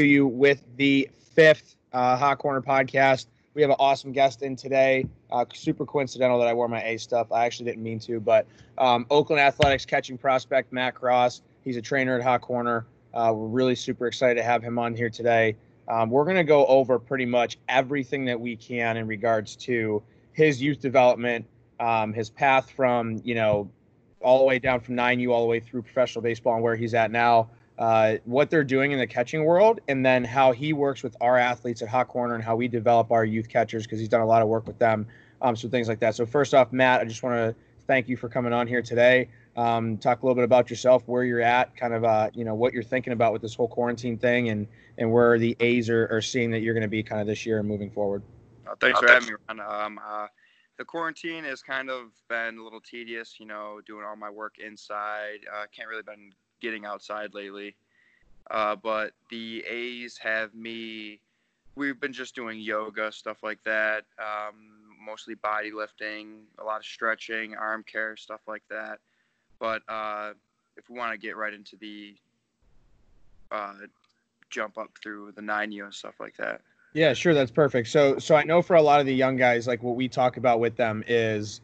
to you with the fifth uh, Hot Corner podcast. We have an awesome guest in today. Uh, super coincidental that I wore my A stuff. I actually didn't mean to, but um, Oakland Athletics catching prospect Matt Cross. He's a trainer at Hot Corner. Uh, we're really super excited to have him on here today. Um, we're going to go over pretty much everything that we can in regards to his youth development, um, his path from you know all the way down from 9U all the way through professional baseball and where he's at now uh, what they're doing in the catching world, and then how he works with our athletes at Hot Corner and how we develop our youth catchers because he's done a lot of work with them. Um, so things like that. So first off, Matt, I just want to thank you for coming on here today. Um, talk a little bit about yourself, where you're at, kind of uh, you know what you're thinking about with this whole quarantine thing, and and where the A's are, are seeing that you're going to be kind of this year and moving forward. Uh, thanks for having me, Ron. Um, uh, the quarantine has kind of been a little tedious, you know, doing all my work inside. Uh, can't really been getting outside lately. Uh, but the A's have me. We've been just doing yoga, stuff like that. Um, mostly body lifting, a lot of stretching, arm care, stuff like that. But uh, if we want to get right into the uh, jump up through the 9U and stuff like that. Yeah, sure, that's perfect. So, so I know for a lot of the young guys, like what we talk about with them is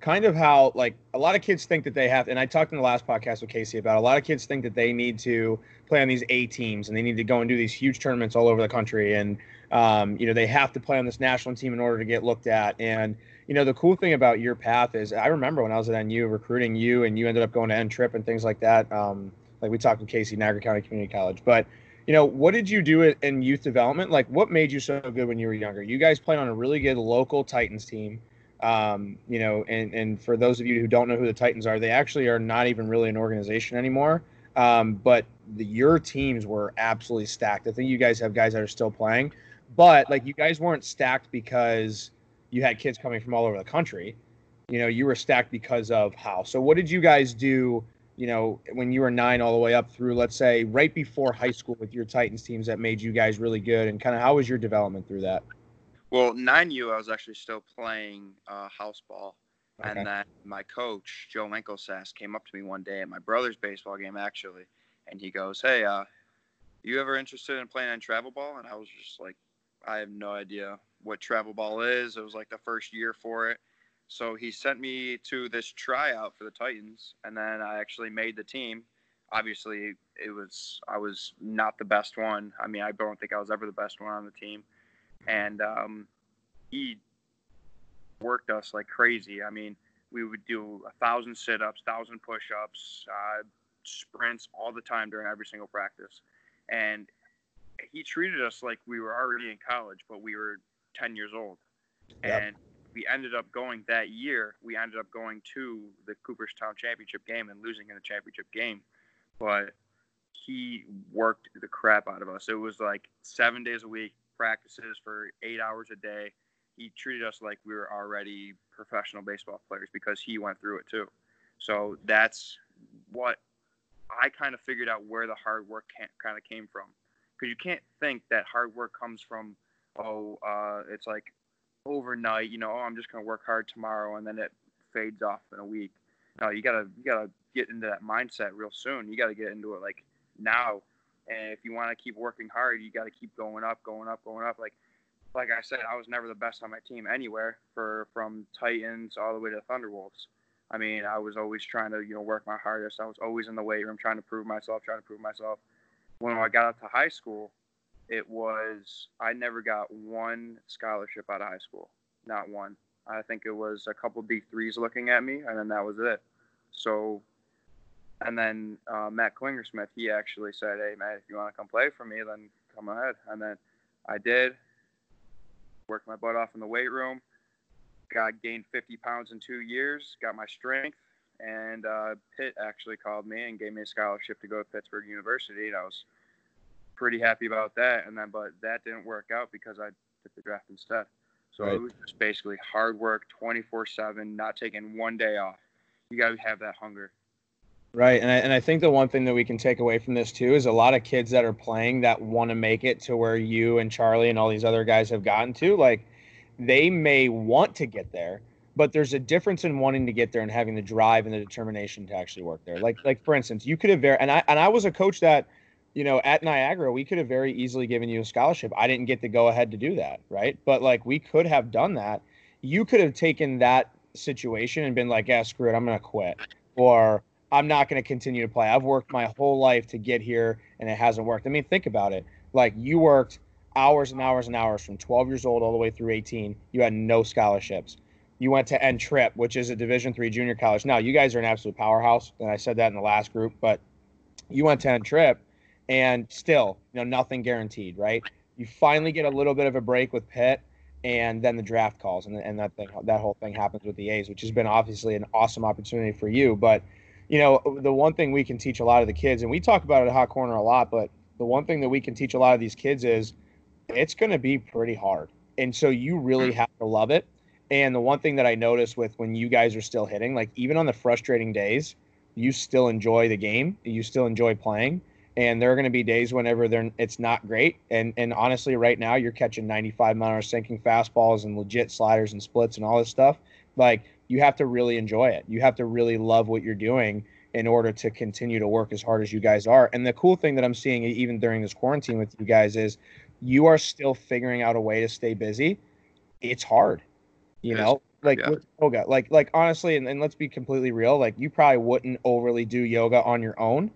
kind of how like a lot of kids think that they have and i talked in the last podcast with casey about a lot of kids think that they need to play on these a teams and they need to go and do these huge tournaments all over the country and um, you know they have to play on this national team in order to get looked at and you know the cool thing about your path is i remember when i was at nu recruiting you and you ended up going to n trip and things like that um, like we talked with casey niagara county community college but you know what did you do in youth development? Like what made you so good when you were younger? You guys played on a really good local titans team um, you know, and and for those of you who don't know who the Titans are, they actually are not even really an organization anymore. Um, but the, your teams were absolutely stacked. I think you guys have guys that are still playing, but like you guys weren't stacked because you had kids coming from all over the country. You know, you were stacked because of how. So what did you guys do? You know, when you were nine all the way up through, let's say, right before high school with your Titans teams that made you guys really good, and kind of how was your development through that? Well, 9U, I was actually still playing uh, house ball. Okay. And then my coach, Joe Winklesass, came up to me one day at my brother's baseball game, actually. And he goes, Hey, uh, you ever interested in playing on travel ball? And I was just like, I have no idea what travel ball is. It was like the first year for it. So he sent me to this tryout for the Titans. And then I actually made the team. Obviously, it was, I was not the best one. I mean, I don't think I was ever the best one on the team and um, he worked us like crazy. I mean, we would do a thousand sit-ups, thousand push-ups, uh, sprints all the time during every single practice, and he treated us like we were already in college, but we were 10 years old. Yep. And we ended up going that year. We ended up going to the Cooperstown championship game and losing in the championship game. But he worked the crap out of us. It was like seven days a week, practices for eight hours a day. He treated us like we were already professional baseball players because he went through it too. So that's what I kind of figured out where the hard work kind of came from. Because you can't think that hard work comes from, oh, uh, it's like overnight, you know, oh, I'm just going to work hard tomorrow and then it fades off in a week. No, you gotta you gotta get into that mindset real soon. You gotta get into it like now and if you want to keep working hard, you got to keep going up, going up, going up. Like, like I said, I was never the best on my team anywhere for from Titans all the way to Thunderwolves. I mean, I was always trying to, you know, work my hardest. I was always in the weight room trying to prove myself, trying to prove myself. When I got up to high school, it was I never got one scholarship out of high school, not one. I think it was a couple D threes looking at me, and then that was it. So and then uh, Matt Klingersmith, he actually said, "Hey, Matt, if you want to come play for me, then come ahead." And then I did. Worked my butt off in the weight room. Got gained 50 pounds in two years. Got my strength. And uh, Pitt actually called me and gave me a scholarship to go to Pittsburgh University. And I was pretty happy about that. And then, but that didn't work out because I took the draft instead. So right. it was just basically hard work, 24/7, not taking one day off. You got to have that hunger. Right. And I, and I think the one thing that we can take away from this too is a lot of kids that are playing that want to make it to where you and Charlie and all these other guys have gotten to, like they may want to get there, but there's a difference in wanting to get there and having the drive and the determination to actually work there. Like like for instance, you could have very and I and I was a coach that you know, at Niagara, we could have very easily given you a scholarship. I didn't get to go ahead to do that, right? But like we could have done that. You could have taken that situation and been like, yeah, screw it, I'm gonna quit. Or I'm not gonna continue to play. I've worked my whole life to get here and it hasn't worked. I mean, think about it. Like you worked hours and hours and hours from 12 years old all the way through 18. You had no scholarships. You went to N Trip, which is a Division three junior college. Now you guys are an absolute powerhouse, and I said that in the last group. But you went to N Trip, and still, you know, nothing guaranteed, right? You finally get a little bit of a break with Pitt, and then the draft calls, and, and that thing, that whole thing happens with the A's, which has been obviously an awesome opportunity for you. But you know, the one thing we can teach a lot of the kids, and we talk about it at Hot Corner a lot, but the one thing that we can teach a lot of these kids is it's going to be pretty hard. And so you really mm. have to love it. And the one thing that I notice with when you guys are still hitting, like even on the frustrating days, you still enjoy the game, you still enjoy playing. And there are going to be days whenever they're it's not great. And and honestly, right now you're catching 95 mile an hour sinking fastballs and legit sliders and splits and all this stuff. Like you have to really enjoy it. You have to really love what you're doing in order to continue to work as hard as you guys are. And the cool thing that I'm seeing even during this quarantine with you guys is you are still figuring out a way to stay busy. It's hard, you know, like yeah. with yoga, like, like honestly, and, and let's be completely real. Like you probably wouldn't overly do yoga on your own,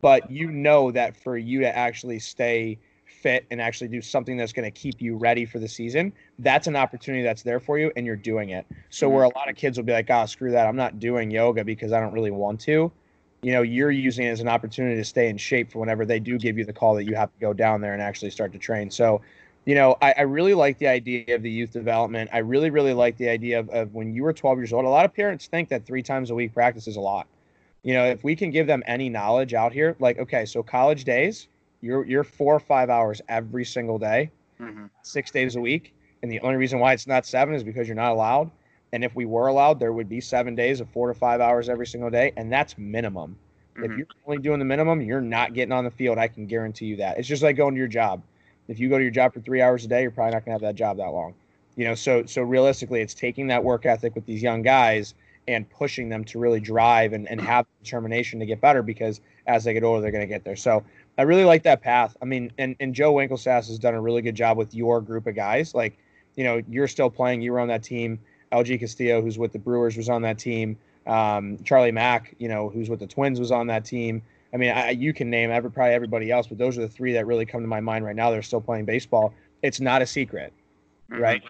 but you know that for you to actually stay fit and actually do something that's going to keep you ready for the season, that's an opportunity that's there for you and you're doing it. So mm-hmm. where a lot of kids will be like, "Ah, oh, screw that. I'm not doing yoga because I don't really want to." You know, you're using it as an opportunity to stay in shape for whenever they do give you the call that you have to go down there and actually start to train. So, you know, I, I really like the idea of the youth development. I really, really like the idea of, of when you were 12 years old. A lot of parents think that three times a week practice is a lot. You know, if we can give them any knowledge out here, like, okay, so college days, you're you're four or five hours every single day, mm-hmm. six days a week. And the only reason why it's not seven is because you're not allowed. And if we were allowed, there would be seven days of four to five hours every single day, and that's minimum. Mm-hmm. If you're only doing the minimum, you're not getting on the field. I can guarantee you that. It's just like going to your job. If you go to your job for three hours a day, you're probably not going to have that job that long. You know, so so realistically, it's taking that work ethic with these young guys and pushing them to really drive and, and have determination to get better because as they get older, they're going to get there. So I really like that path. I mean, and, and Joe Winklesass has done a really good job with your group of guys. Like, you know, you're still playing, you were on that team. LG Castillo, who's with the Brewers, was on that team. Um, Charlie Mack, you know, who's with the Twins, was on that team. I mean, I, you can name every probably everybody else, but those are the three that really come to my mind right now. They're still playing baseball. It's not a secret, mm-hmm. right?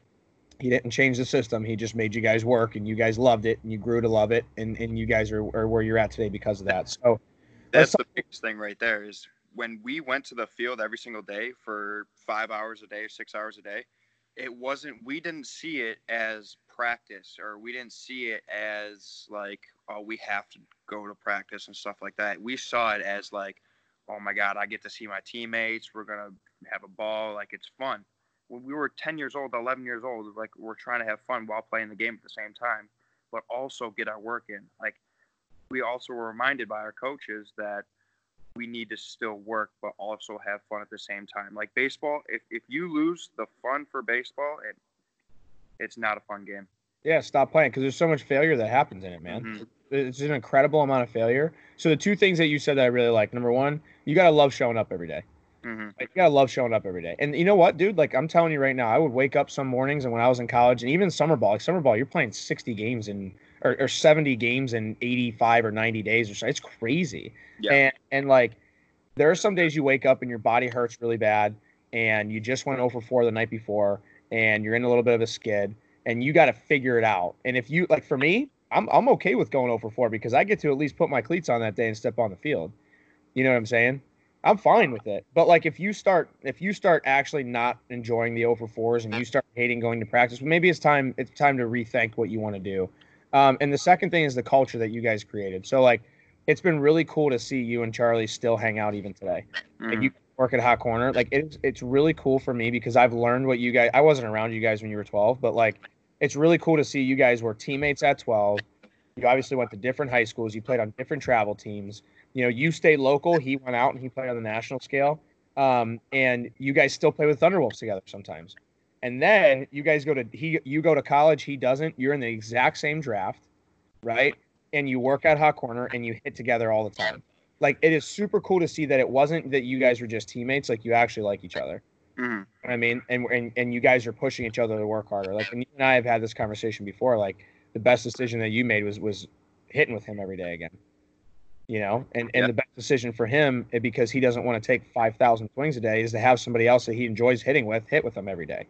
He didn't change the system. He just made you guys work, and you guys loved it, and you grew to love it, and, and you guys are, are where you're at today because of that. So that's the biggest thing right there is when we went to the field every single day for five hours a day, six hours a day, it wasn't, we didn't see it as practice or we didn't see it as like, oh, we have to go to practice and stuff like that. We saw it as like, oh my God, I get to see my teammates. We're going to have a ball. Like it's fun. When we were 10 years old, 11 years old, like we're trying to have fun while playing the game at the same time, but also get our work in. Like we also were reminded by our coaches that we need to still work but also have fun at the same time. Like baseball, if, if you lose the fun for baseball, it it's not a fun game. Yeah, stop playing because there's so much failure that happens in it, man. Mm-hmm. It's an incredible amount of failure. So the two things that you said that I really like, number one, you gotta love showing up every day. Mm-hmm. Like, you gotta love showing up every day. And you know what, dude? Like I'm telling you right now, I would wake up some mornings and when I was in college and even summer ball, like summer ball, you're playing 60 games in or, or 70 games in 85 or 90 days or so. It's crazy. Yeah. And and like there are some days you wake up and your body hurts really bad and you just went oh over 4 the night before and you're in a little bit of a skid and you got to figure it out. And if you like for me, I'm I'm okay with going oh over 4 because I get to at least put my cleats on that day and step on the field. You know what I'm saying? I'm fine with it. But like if you start if you start actually not enjoying the oh over fours and you start hating going to practice, maybe it's time it's time to rethink what you want to do. Um, and the second thing is the culture that you guys created. So like, it's been really cool to see you and Charlie still hang out even today. Mm. Like you work at Hot Corner. Like it's it's really cool for me because I've learned what you guys. I wasn't around you guys when you were 12, but like it's really cool to see you guys were teammates at 12. You obviously went to different high schools. You played on different travel teams. You know, you stayed local. He went out and he played on the national scale. Um, and you guys still play with Thunderwolves together sometimes and then you guys go to he you go to college he doesn't you're in the exact same draft right and you work at hot corner and you hit together all the time like it is super cool to see that it wasn't that you guys were just teammates, like you actually like each other. Mm-hmm. I mean, and, and and you guys are pushing each other to work harder. Like, and you and I have had this conversation before. Like, the best decision that you made was was hitting with him every day again. You know, and and Yeah. the best decision for him, eh, because he doesn't want to take five thousand swings a day, is to have somebody else that he enjoys hitting with hit with him every day.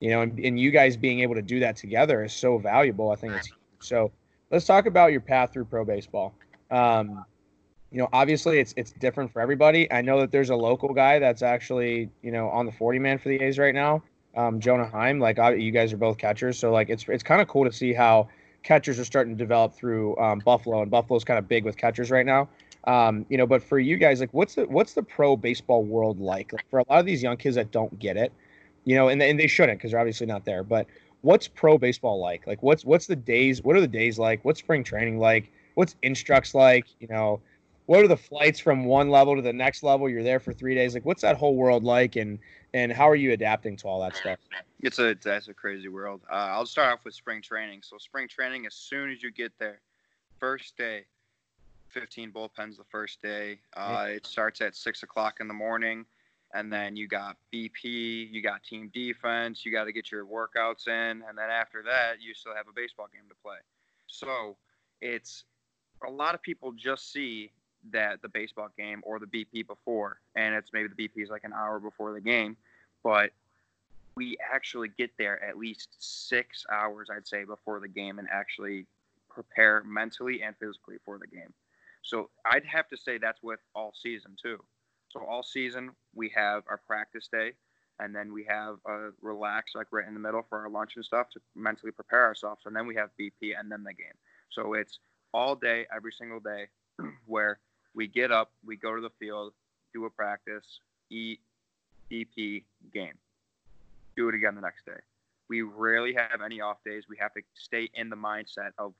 You know, and, and you guys being able to do that together is so valuable. I think it's so. Let's talk about your path through pro baseball. Um, you know, obviously it's it's different for everybody. I know that there's a local guy that's actually you know on the 40 man for the A's right now, um, Jonah Heim. Like I, you guys are both catchers, so like it's it's kind of cool to see how catchers are starting to develop through um, Buffalo, and Buffalo's kind of big with catchers right now. Um, you know, but for you guys, like, what's the what's the pro baseball world like? Like for a lot of these young kids that don't get it, you know, and, and they shouldn't because they're obviously not there. But what's pro baseball like? Like, what's what's the days? What are the days like? What's spring training like? What's instructs like? You know, what are the flights from one level to the next level? You're there for three days. Like, what's that whole world like? And and how are you adapting to all that stuff? It's a that's a crazy world. Uh, I'll start off with spring training. So spring training, as soon as you get there, first day, 15 bullpens the first day. Uh, it starts at six o'clock in the morning, and then you got BP, you got team defense, you got to get your workouts in, and then after that, you still have a baseball game to play. So it's a lot of people just see that the baseball game or the BP before, and it's maybe the BP is like an hour before the game, but we actually get there at least six hours, I'd say, before the game and actually prepare mentally and physically for the game. So I'd have to say that's with all season too. So all season we have our practice day, and then we have a relax like right in the middle for our lunch and stuff to mentally prepare ourselves, and then we have BP and then the game. So it's all day, every single day, where we get up, we go to the field, do a practice, eat, BP, game. Do it again the next day. We rarely have any off days. We have to stay in the mindset of,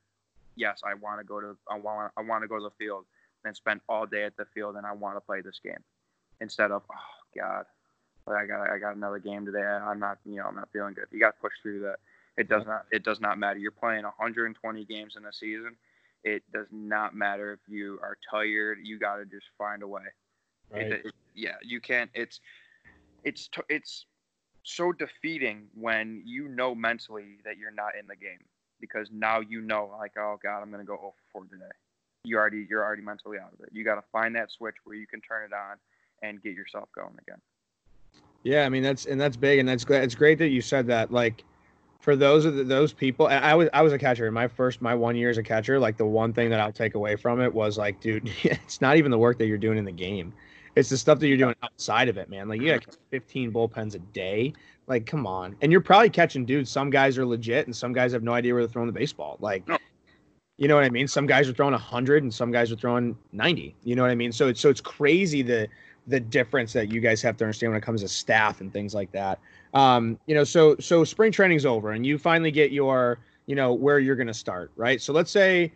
yes, I want to go to, I want, I want to go to the field and spend all day at the field, and I want to play this game, instead of, oh God, I got, I got another game today. I'm not, you know, I'm not feeling good. You got to push through that. It does not, it does not matter. You're playing 120 games in a season. It does not matter if you are tired. You got to just find a way. It- it- yeah, you can't. It's it's t- it's so defeating when you know mentally that you're not in the game because now you know like oh god I'm gonna go 0 for 4 today. You already you're already mentally out of it. You got to find that switch where you can turn it on and get yourself going again. Yeah, I mean that's and that's big, and that's great. It's great that you said that. Like for those of the, those people, I was I was a catcher in my first my one year as a catcher. Like the one thing that I'll take away from it was like, dude, it's not even the work that you're doing in the game. It's the stuff that you're doing outside of it, man. Like you got 15 bullpens a day. Like, come on. And you're probably catching dudes. Some guys are legit, and some guys have no idea where they're throwing the baseball. Like, No. you know what I mean? Some guys are throwing 100, and some guys are throwing 90. You know what I mean? So it's so it's crazy the the difference that you guys have to understand when it comes to staff and things like that. Um, you know, so so spring training's over, and you finally get your you know where you're going to start, right? So let's say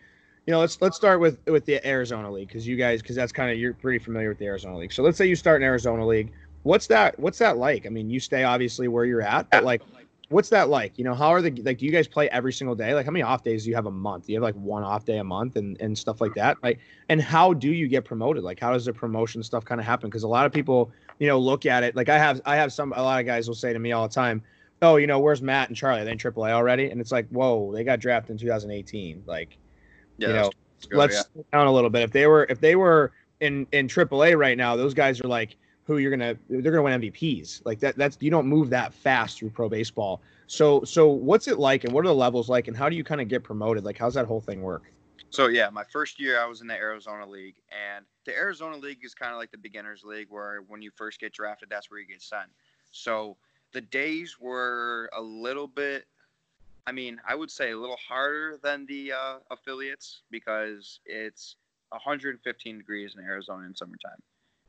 you know, let's let's start with with the Arizona League because you guys because that's kind of you're pretty familiar with the Arizona League. So let's say you start in Arizona League. What's that? What's that like? I mean, you stay obviously where you're at, but like, what's that like? You know, how are the like? Do you guys play every single day? Like, how many off days do you have a month? Do you have like one off day a month and and stuff like that? Like, and how do you get promoted? Like, how does the promotion stuff kind of happen? Because a lot of people, you know, look at it. Like, I have I have some a lot of guys will say to me all the time, "Oh, you know, where's Matt and Charlie? Are they in AAA already?" And it's like, whoa, they got drafted in 2018. Like, Yeah, you know, go, let's yeah. down a little bit. If they were if they were in in AAA right now, those guys are like who you're gonna they're gonna win MVPs. Like that that's you don't move that fast through pro baseball. So so what's it like and what are the levels like and how do you kind of get promoted? Like how's that whole thing work? So yeah, my first year I was in the Arizona League, and the Arizona League is kind of like the beginners league, where when you first get drafted, that's where you get sent. So the days were a little bit, I mean, I would say a little harder than the uh, affiliates because it's 115 degrees in Arizona in summertime,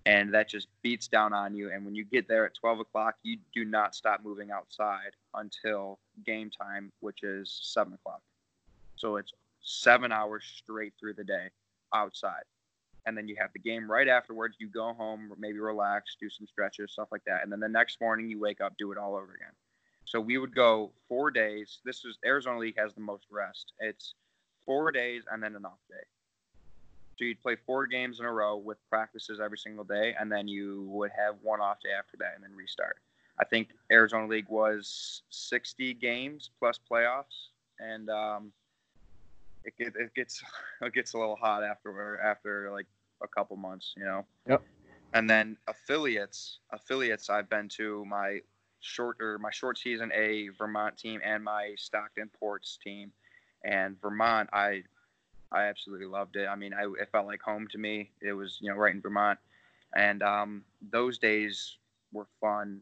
and that just beats down on you. And when you get there at 12 o'clock, you do not stop moving outside until game time, which is seven o'clock. So it's seven hours straight through the day outside. And then you have the game right afterwards. You go home, maybe relax, do some stretches, stuff like that. And then the next morning you wake up, do it all over again. So we would go four days. This is Arizona League has the most rest. It's four days and then an off day. So you'd play four games in a row with practices every single day, and then you would have one off day after that, and then restart. I think Arizona League was 60 games plus playoffs, and um, it, it gets it gets a little hot after after like a couple months, you know. Yep. And then affiliates, affiliates I've been to my short or my short season A Vermont team and my Stockton Ports team, and Vermont I I absolutely loved it. I mean, I it felt like home to me. It was you know right in Vermont, and um, those days were fun.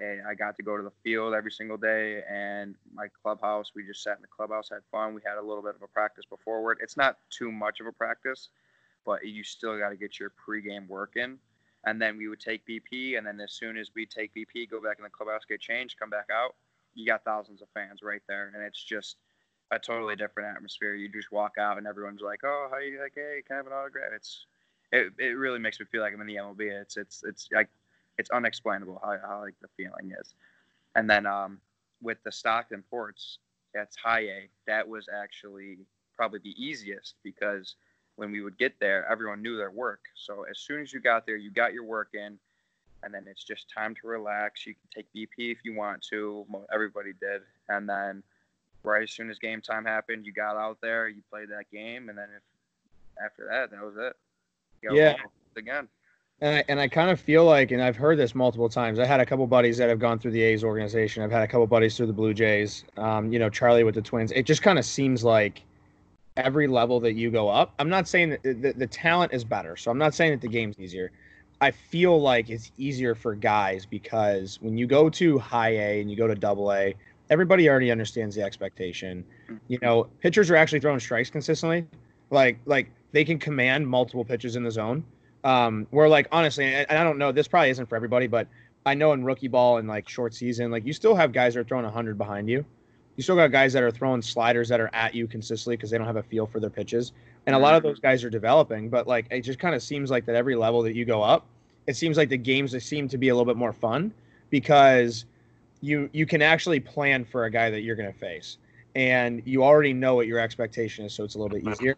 And I got to go to the field every single day, and my clubhouse. We just sat in the clubhouse, had fun. We had a little bit of a practice beforeward. It's not too much of a practice, but you still got to get your pregame work in. And then we would take BP, and then as soon as we take BP, go back in the clubhouse, get changed, come back out. You got thousands of fans right there, and it's just a totally different atmosphere. You just walk out, and everyone's like, "Oh, how you like? Hey, can I have an autograph?" It's it, it really makes me feel like I'm in the MLB. It's it's it's like it's unexplainable how, how like the feeling is. And then um, with the Stockton ports, that's high A. That was actually probably the easiest because when we would get there, everyone knew their work. So as soon as you got there, you got your work in, and then it's just time to relax. You can take BP if you want to. Everybody did, and then right as soon as game time happened, you got out there, you played that game, and then if after that, that was it. yeah. Again. And I, and I kind of feel like, and I've heard this multiple times. I had a couple buddies that have gone through the A's organization. I've had a couple buddies through the Blue Jays. Um, you know, Charlie with the Twins. It just kind of seems like every level that you go up. I'm not saying that the, the talent is better, so I'm not saying that the game's easier. I feel like it's easier for guys because when you go to high A and you go to double A, everybody already understands the expectation. You know, pitchers are actually throwing strikes consistently. Like like they can command multiple pitches in the zone. Um, where like honestly, and I don't know, this probably isn't for everybody, but I know in rookie ball and like short season, like you still have guys that are throwing 100 behind you. You still got guys that are throwing sliders that are at you consistently because they don't have a feel for their pitches. And a lot of those guys are developing, but like it just kind of seems like that every level that you go up, it seems like the games seem to be a little bit more fun because you you can actually plan for a guy that you're going to face. And you already know what your expectation is so it's a little bit easier.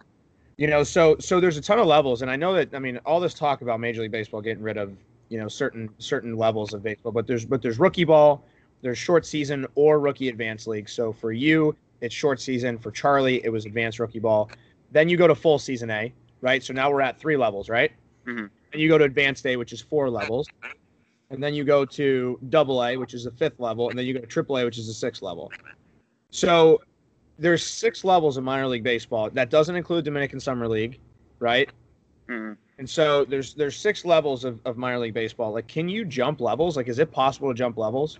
You know so so there's a ton of levels. And i know that i mean all this talk about major league baseball getting rid of you know certain certain levels of baseball but there's but there's rookie ball there's short season or rookie advanced league. So for you it's short season. For charlie it was advanced rookie ball. Then you go to full season a right? So now we're at three levels right? Mm-hmm. and you go to advanced a which is four levels and then you go to double A, which is the fifth level, and then you go to triple A, which is the sixth level. So there's six levels of minor league baseball. That doesn't include Dominican Summer League, right? Mm-hmm. And so there's there's six levels of, of minor league baseball. Like, can you jump levels? Like, is it possible to jump levels?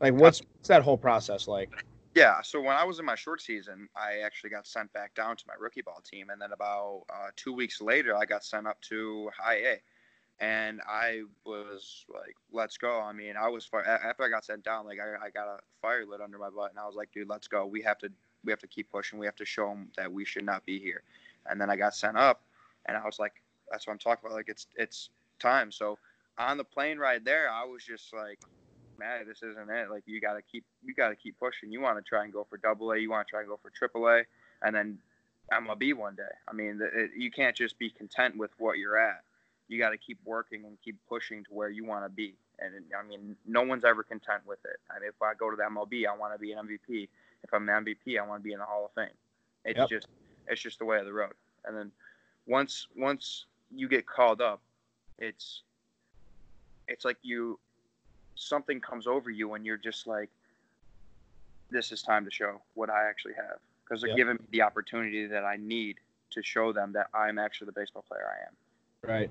Like, what's, what's that whole process like? Yeah, so when I was in my short season, I actually got sent back down to my rookie ball team, and then about uh, two weeks later, I got sent up to high A and I was like, "Let's go." I mean, I was fire- after I got sent down, like I, I got a fire lit under my butt, and I was like, "Dude, let's go. We have to, we have to keep pushing. We have to show them that we should not be here." And then I got sent up, and I was like, "That's what I'm talking about. Like, it's it's time." So on the plane ride there, I was just like, "Man, this isn't it. Like, you got to keep, you got to keep pushing. You want to try and go for double A. You want to try and go for triple A, and then I'm gonna be one day. I mean, it, you can't just be content with what you're at." You got to keep working and keep pushing to where you want to be. And I mean, no one's ever content with it. I mean, if I go to the MLB, I want to be an MVP. If I'm an MVP, I want to be in the Hall of Fame. It's yep. just it's just the way of the road. And then once once you get called up, it's it's like you something comes over you and you're just like this is time to show what I actually have because they're yep. giving me the opportunity that I need to show them that I'm actually the baseball player I am. Right.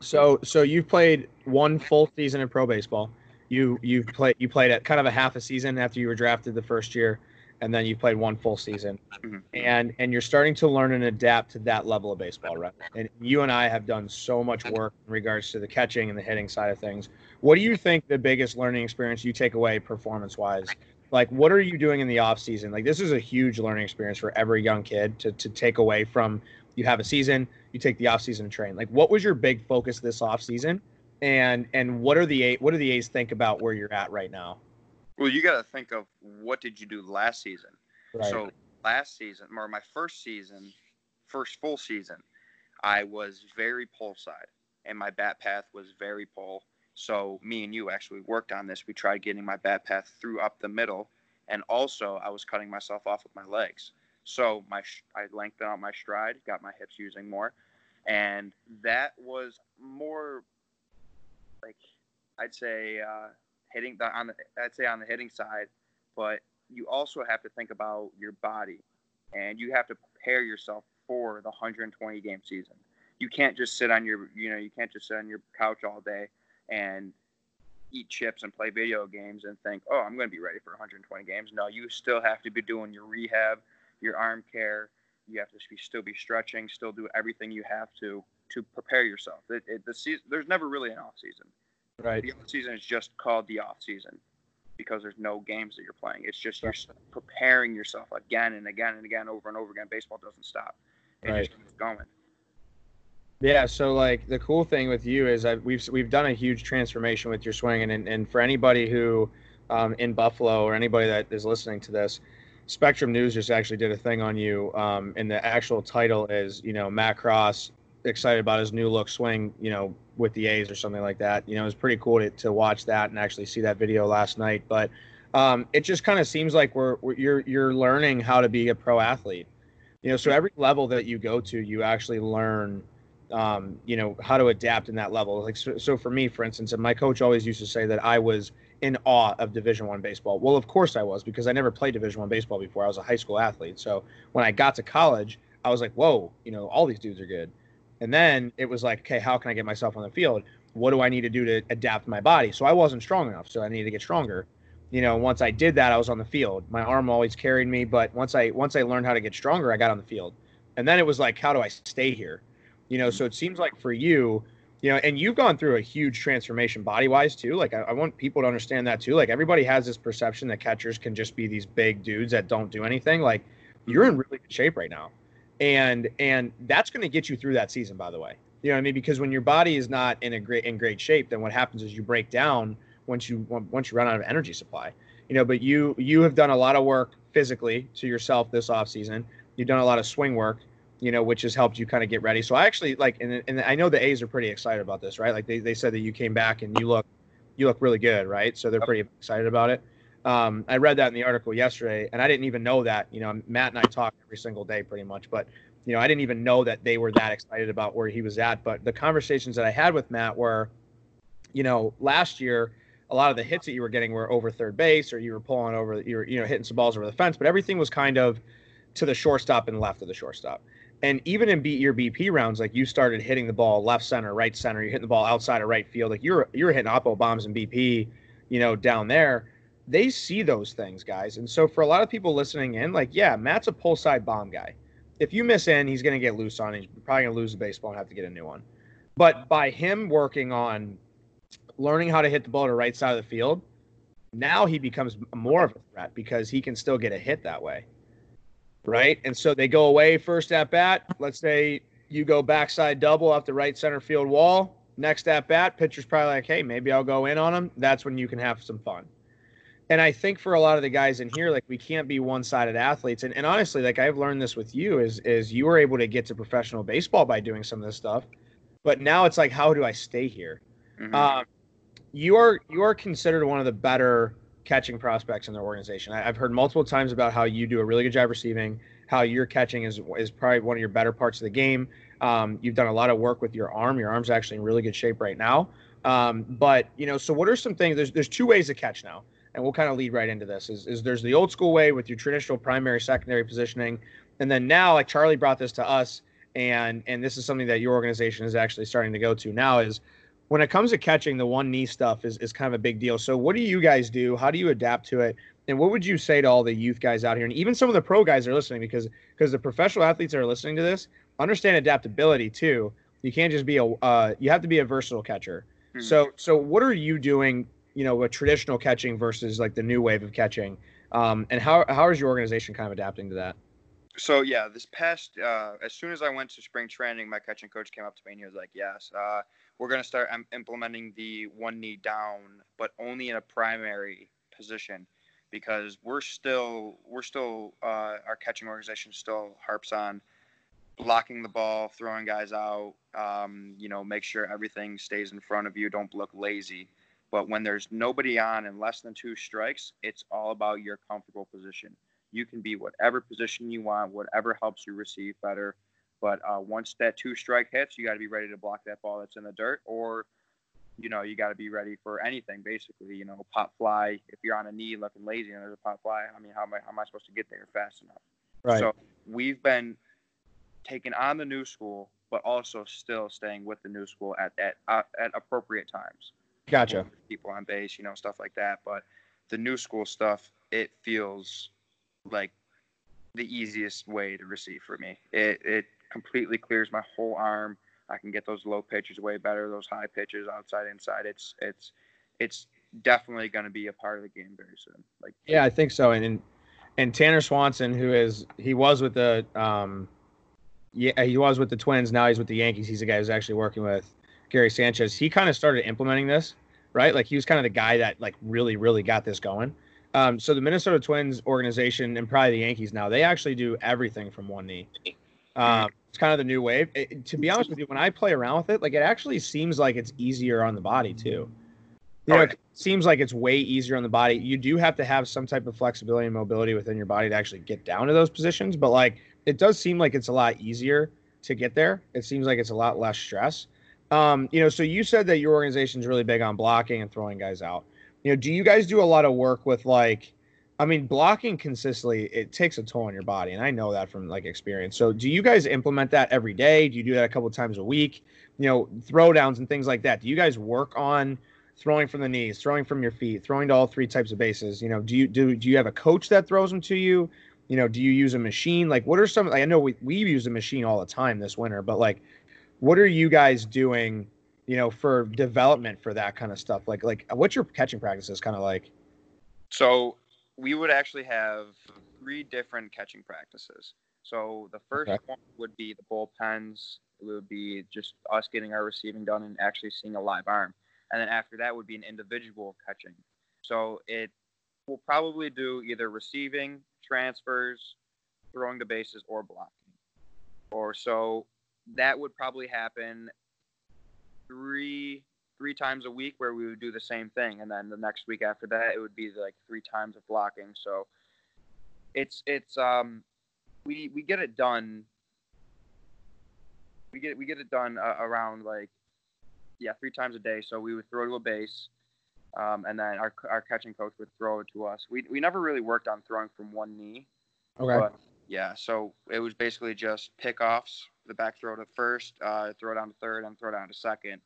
So so you've played one full season in pro baseball. You you've played you played at kind of a half a season after you were drafted the first year, and then you played one full season. Mm-hmm. And and you're starting to learn and adapt to that level of baseball, right? And you and I have done so much work in regards to the catching and the hitting side of things. What do you think the biggest learning experience you take away performance wise? Like what are you doing in the off season? Like this is a huge learning experience for every young kid to to take away from you have a season, you take the off season to train. Like, what was your big focus this off season, and and what are the what do the A's think about where you're at right now? Well, you got to think of what did you do last season. Right. So last season, or my first season, first full season, I was very pull side, and my bat path was very pull. So me and you actually worked on this. We tried getting my bat path through up the middle, and also I was cutting myself off with my legs. So my I lengthened out my stride, got my hips using more, and that was more like I'd say uh, hitting the on the I'd say on the hitting side, but you also have to think about your body, and you have to prepare yourself for the 120 game season. You can't just sit on your you know you can't just sit on your couch all day and eat chips and play video games and think, oh, I'm going to be ready for 120 games. No, you still have to be doing your rehab, your arm care. You have to be, still be stretching, still do everything you have to to prepare yourself. It, it, the season, there's never really an off season. Right. The off season is just called the off season because there's no games that you're playing. It's just you're preparing yourself again and again and again over and over again. Baseball doesn't stop. It right. just keeps going. Yeah, so like the cool thing with you is that we've we've done a huge transformation with your swing, and and, and for anybody who um, in Buffalo or anybody that is listening to this, Spectrum News just actually did a thing on you, um, and the actual title is you know Matt Cross excited about his new look swing, you know, with the A's or something like that. You know, it was pretty cool to, to watch that and actually see that video last night. But um, it just kind of seems like we're, we're you're you're learning how to be a pro athlete. You know, so every level that you go to, you actually learn um, you know how to adapt in that level like so, so, for me for instance and my coach always used to say that i was in awe of division one baseball. Well of course i was because i never played division one baseball before. I was a high school athlete. So when i got to college i was like whoa you know all these dudes are good. And then it was like okay how can i get myself on the field? What do i need to do to adapt my body? So i wasn't strong enough so i needed to get stronger. You know once i did that i was on the field. My arm always carried me but once i once i learned how to get stronger i got on the field. And then it was like how do i stay here? You know, mm-hmm. so it seems like for you, you know, and you've gone through a huge transformation body wise too. Like I, I, want people to understand that too. Like everybody has this perception that catchers can just be these big dudes that don't do anything. Like you're mm-hmm. in really good shape right now. And and that's going to get you through that season, by the way. You know what I mean? Because when your body is not in a great in great shape, then what happens is you break down once you once you run out of energy supply. You know, but you you have done a lot of work physically to yourself this off season. You've done a lot of swing work you know, which has helped you kind of get ready. So I actually like, and, and I know the A's are pretty excited about this, right? Like they, they said that you came back and you look, you look really good, right? So they're pretty excited about it. Um, I read that in the article yesterday, and I didn't even know that. You know, Matt and I talk every single day, pretty much, but you know, I didn't even know that they were that excited about where he was at. But the conversations that I had with Matt were, you know, last year, a lot of the hits that you were getting were over third base, or you were pulling over, you were, you know, hitting some balls over the fence, but everything was kind of to the shortstop and left of the shortstop. And even in beat your BP rounds, like you started hitting the ball left center, right center, you're hitting the ball outside of right field. Like you're you're hitting oppo bombs and BP, you know, down there. They see those things, guys. And so for a lot of people listening in, like, yeah, Matt's a pull side bomb guy. If you miss in, he's gonna get loose on. He's probably gonna lose the baseball and have to get a new one. But by him working on learning how to hit the ball to the right side of the field, now he becomes more of a threat because he can still get a hit that way right? And so they go away first at bat. Let's say you go backside double off the right center field wall. Next at bat, pitcher's probably like, hey, maybe I'll go in on him. That's when you can have some fun. And I think for a lot of the guys in here, like we can't be one-sided athletes. And, and honestly, like I've learned this with you, is is you were able to get to professional baseball by doing some of this stuff. But now it's like, how do I stay here? Mm-hmm. Um, you are you are considered one of the better catching prospects in their organization. I, have heard multiple times about how you do a really good job receiving, how your catching is is probably one of your better parts of the game. Um, you've done a lot of work with your arm. Your arm's actually in really good shape right now. Um, but you know, so what are some things? There's there's two ways to catch now, and we'll kind of lead right into this. Is, is there's the old school way with your traditional primary secondary positioning, and then now like Charlie brought this to us, and and this is something that your organization is actually starting to go to now is when it comes to catching, the one knee stuff is, is kind of a big deal. So, what do you guys do? How do you adapt to it? And what would you say to all the youth guys out here, and even some of the pro guys are listening, because because the professional athletes that are listening to this understand adaptability too. You can't just be a uh, you have to be a versatile catcher. Hmm. So so what are you doing? You know, with traditional catching versus like the new wave of catching, um, and how how is your organization kind of adapting to that? So yeah, this past uh, as soon as I went to spring training, my catching coach came up to me and he was like, "Yes, uh, we're going to start implementing the one knee down, but only in a primary position because we're still we're still uh, our catching organization still harps on blocking the ball, throwing guys out. Um, you know, make sure everything stays in front of you. Don't look lazy. But when there's nobody on and less than two strikes, it's all about your comfortable position. You can be whatever position you want, whatever helps you receive better. But uh, once that two strike hits, you got to be ready to block that ball that's in the dirt, or you know you got to be ready for anything basically. You know, pop fly. If you're on a knee looking lazy and there's a pop fly, I mean, how am I, how am I supposed to get there fast enough? Right. So we've been taking on the new school, but also still staying with the new school at at uh, at appropriate times. Gotcha. People on base, you know, stuff like that. But the new school stuff, it feels like the easiest way to receive for me. It it completely clears my whole arm. I can get those low pitches way better, those high pitches outside inside. It's it's it's definitely going to be a part of the game very soon. Like yeah, I think so. And and, Tanner Swanson, who is he was with the um yeah he was with the Twins. Now he's with the Yankees. He's the guy who's actually working with Gary Sanchez. He kind of started implementing this, right? Like he was kind of the guy that like really really got this going. Um, so the Minnesota Twins organization and probably the Yankees now they actually do everything from one knee. Um, it's kind of the new wave. It, to be honest with you, when I play around with it, like it actually seems like it's easier on the body too. You know, it seems like it's way easier on the body. You do have to have some type of flexibility and mobility within your body to actually get down to those positions, but like it does seem like it's a lot easier to get there. It seems like it's a lot less stress. Um, you know, so you said that your organization is really big on blocking and throwing guys out. You know, do you guys do a lot of work with like I mean, blocking consistently it takes a toll on your body, and I know that from like experience. So, do you guys implement that every day? Do you do that a couple times a week? You know, throwdowns and things like that. Do you guys work on throwing from the knees, throwing from your feet, throwing to all three types of bases? You know, do you do do you have a coach that throws them to you? You know, do you use a machine? Like, what are some? Like, I know we we use a machine all the time this winter, but like, what are you guys doing? You know, for development for that kind of stuff. Like, like what's your catching practices kind of like? So we would actually have three different catching practices. So the first okay. one would be the bullpens. It would be just us getting our receiving done and actually seeing a live arm. And then after that would be an individual catching. So it will probably do either receiving, transfers, throwing the bases, or blocking. Or so that would probably happen three three times a week where we would do the same thing, and then the next week after that it would be like three times of blocking. So it's it's um we we get it done. We get we get it done uh, around like yeah three times a day. So we would throw to a base, um, and then our our catching coach would throw it to us. We we never really worked on throwing from one knee. Okay. But, yeah, so it was basically just pickoffs, the back throw to first, uh, throw down to third, and throw down to second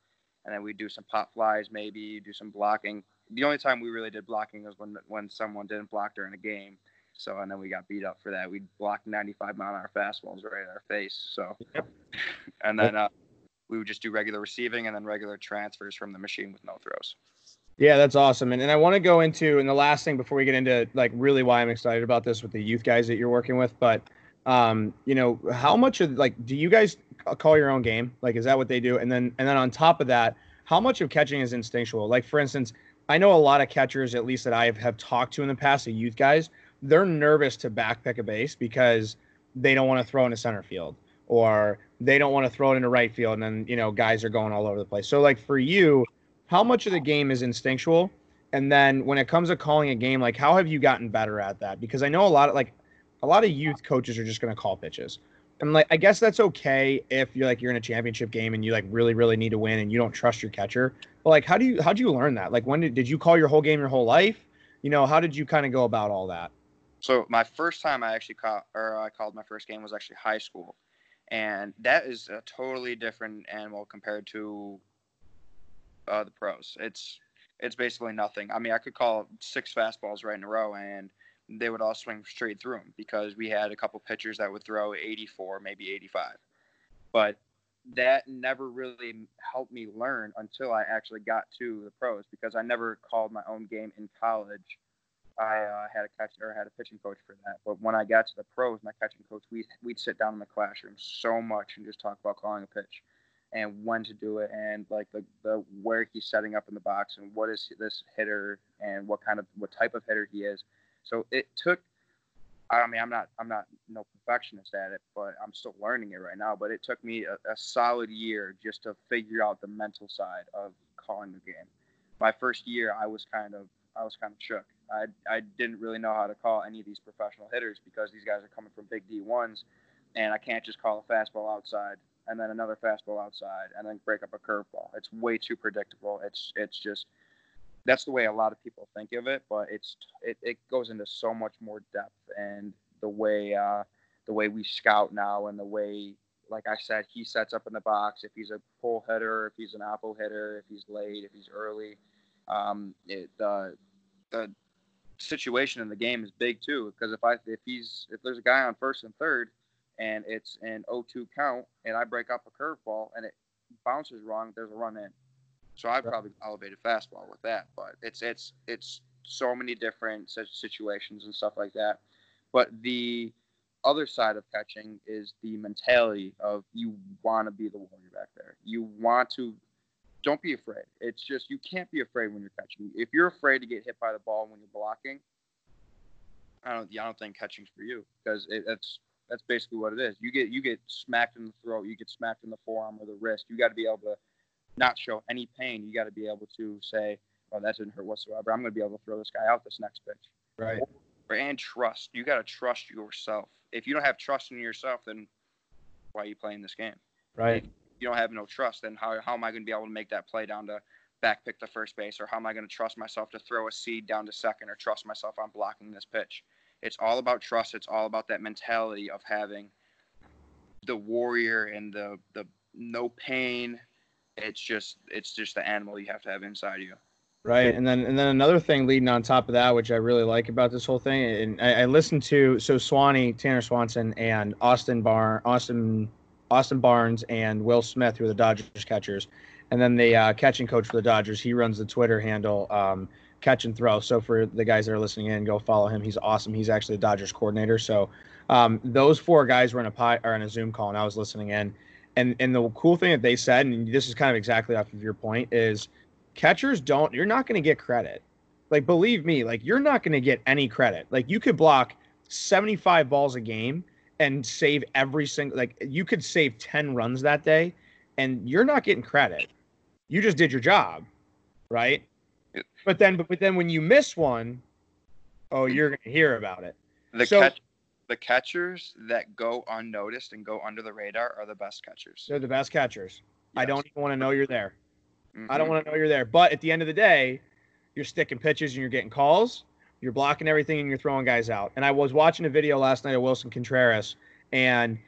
and then we'd do some pop flies, maybe do some blocking. The only time we really did blocking was when when someone didn't block during a game. So and then we got beat up for that. We blocked 95 mile an hour fastballs right in our face. So, yep. and then uh, we would just do regular receiving and then regular transfers from the machine with no throws. Yeah, that's awesome. And, and I want to go into, and the last thing before we get into like really why I'm excited about this with the youth guys that you're working with, but um, you know, how much of like, do you guys call your own game? Like, is that what they do? And then, and then on top of that, how much of catching is instinctual? Like, for instance, I know a lot of catchers, at least that I have, have talked to in the past, the youth guys, they're nervous to back pick a base because they don't want to throw into center field or they don't want to throw it into right field. And then, you know, guys are going all over the place. So, like, for you, how much of the game is instinctual? And then when it comes to calling a game, like, how have you gotten better at that? Because I know a lot of, like, a lot of youth coaches are just going to call pitches. And like, I guess that's okay if you're like you're in a championship game and you like really, really need to win and you don't trust your catcher. But like, how do you how do you learn that? Like, when did did you call your whole game your whole life? You know, how did you kind of go about all that? So my first time I actually called or I called my first game was actually high school, and that is a totally different animal compared to uh, the pros. It's it's basically nothing. I mean, I could call six fastballs right in a row and they would all swing straight through him because we had a couple pitchers that would throw 84, maybe 85. But that never really helped me learn until I actually got to the pros because I never called my own game in college. I uh, had a catch or had a pitching coach for that. But when I got to the pros, my catching coach, we we'd sit down in the classroom so much and just talk about calling a pitch and when to do it and like the, the where he's setting up in the box and what is this hitter and what kind of what type of hitter he is so it took I mean, I'm not I'm not no perfectionist at it, but I'm still learning it right now. But it took me a, a solid year just to figure out the mental side of calling the game. My first year, I was kind of I was kind of shook. I I didn't really know how to call any of these professional hitters because these guys are coming from big D ones, and I can't just call a fastball outside and then another fastball outside and then break up a curveball. It's way too predictable. It's it's just that's the way a lot of people think of it, but it's it, it goes into so much more depth and the way uh, the way we scout now and the way like I said, he sets up in the box. If he's a pull hitter, if he's an oppo hitter, if he's late, if he's early, um, it, the situation in the game is big too. Because if I if he's if there's a guy on first and third, and it's an 0-2 count, and I break up a curveball and it bounces wrong, there's a run in. So I'd probably elevate a fastball with that, but it's it's it's so many different situations and stuff like that. But the other side of catching is the mentality of you want to be the warrior back there. You want to don't be afraid. It's just you can't be afraid when you're catching. If you're afraid to get hit by the ball when you're blocking, I don't I don't think catching's for you because it, that's that's basically what it is. You get you get smacked in the throat, you get smacked in the forearm or the wrist. You got to be able to not show any pain. You got to be able to say, "Oh, that didn't hurt whatsoever. I'm going to be able to throw this guy out this next pitch." Right. And trust. You got to trust yourself. If you don't have trust in yourself, then why are you playing this game? Right. If you don't have no trust, then how, how am I going to be able to make that play down to back pick the first base, or how am I going to trust myself to throw a seed down to second, or trust myself on blocking this pitch? It's all about trust. It's all about that mentality of having the warrior and the the no pain. It's just it's just the animal you have to have inside you. Right, and then and then another thing leading on top of that, which I really like about this whole thing, and I, I listened to so Swanee, Tanner Swanson, and Austin Bar Austin Austin Barnes and Will Smith, who are the Dodgers catchers, and then the uh, catching coach for the Dodgers. He runs the Twitter handle um, Catch and Throw. So for the guys that are listening in, go follow him. He's awesome. He's actually the Dodgers coordinator. So um, those four guys were in a pie or in a Zoom call, and I was listening in. And and the cool thing that they said, and this is kind of exactly off of your point, is catchers don't you're not going to get credit. Like believe me like you're not going to get any credit. Like you could block 75 balls a game and save every single like you could save 10 runs that day and you're not getting credit. You just did your job right? But then but, but then when you miss one oh you're going to hear about it. The so, catch the catchers that go unnoticed and go under the radar are the best catchers they're the best catchers yes. i don't even want to know you're there Mm-hmm. I don't want to know you're there. But at the end of the day, you're sticking pitches and you're getting calls, you're blocking everything and you're throwing guys out. And I was watching a video last night of Willson Contreras and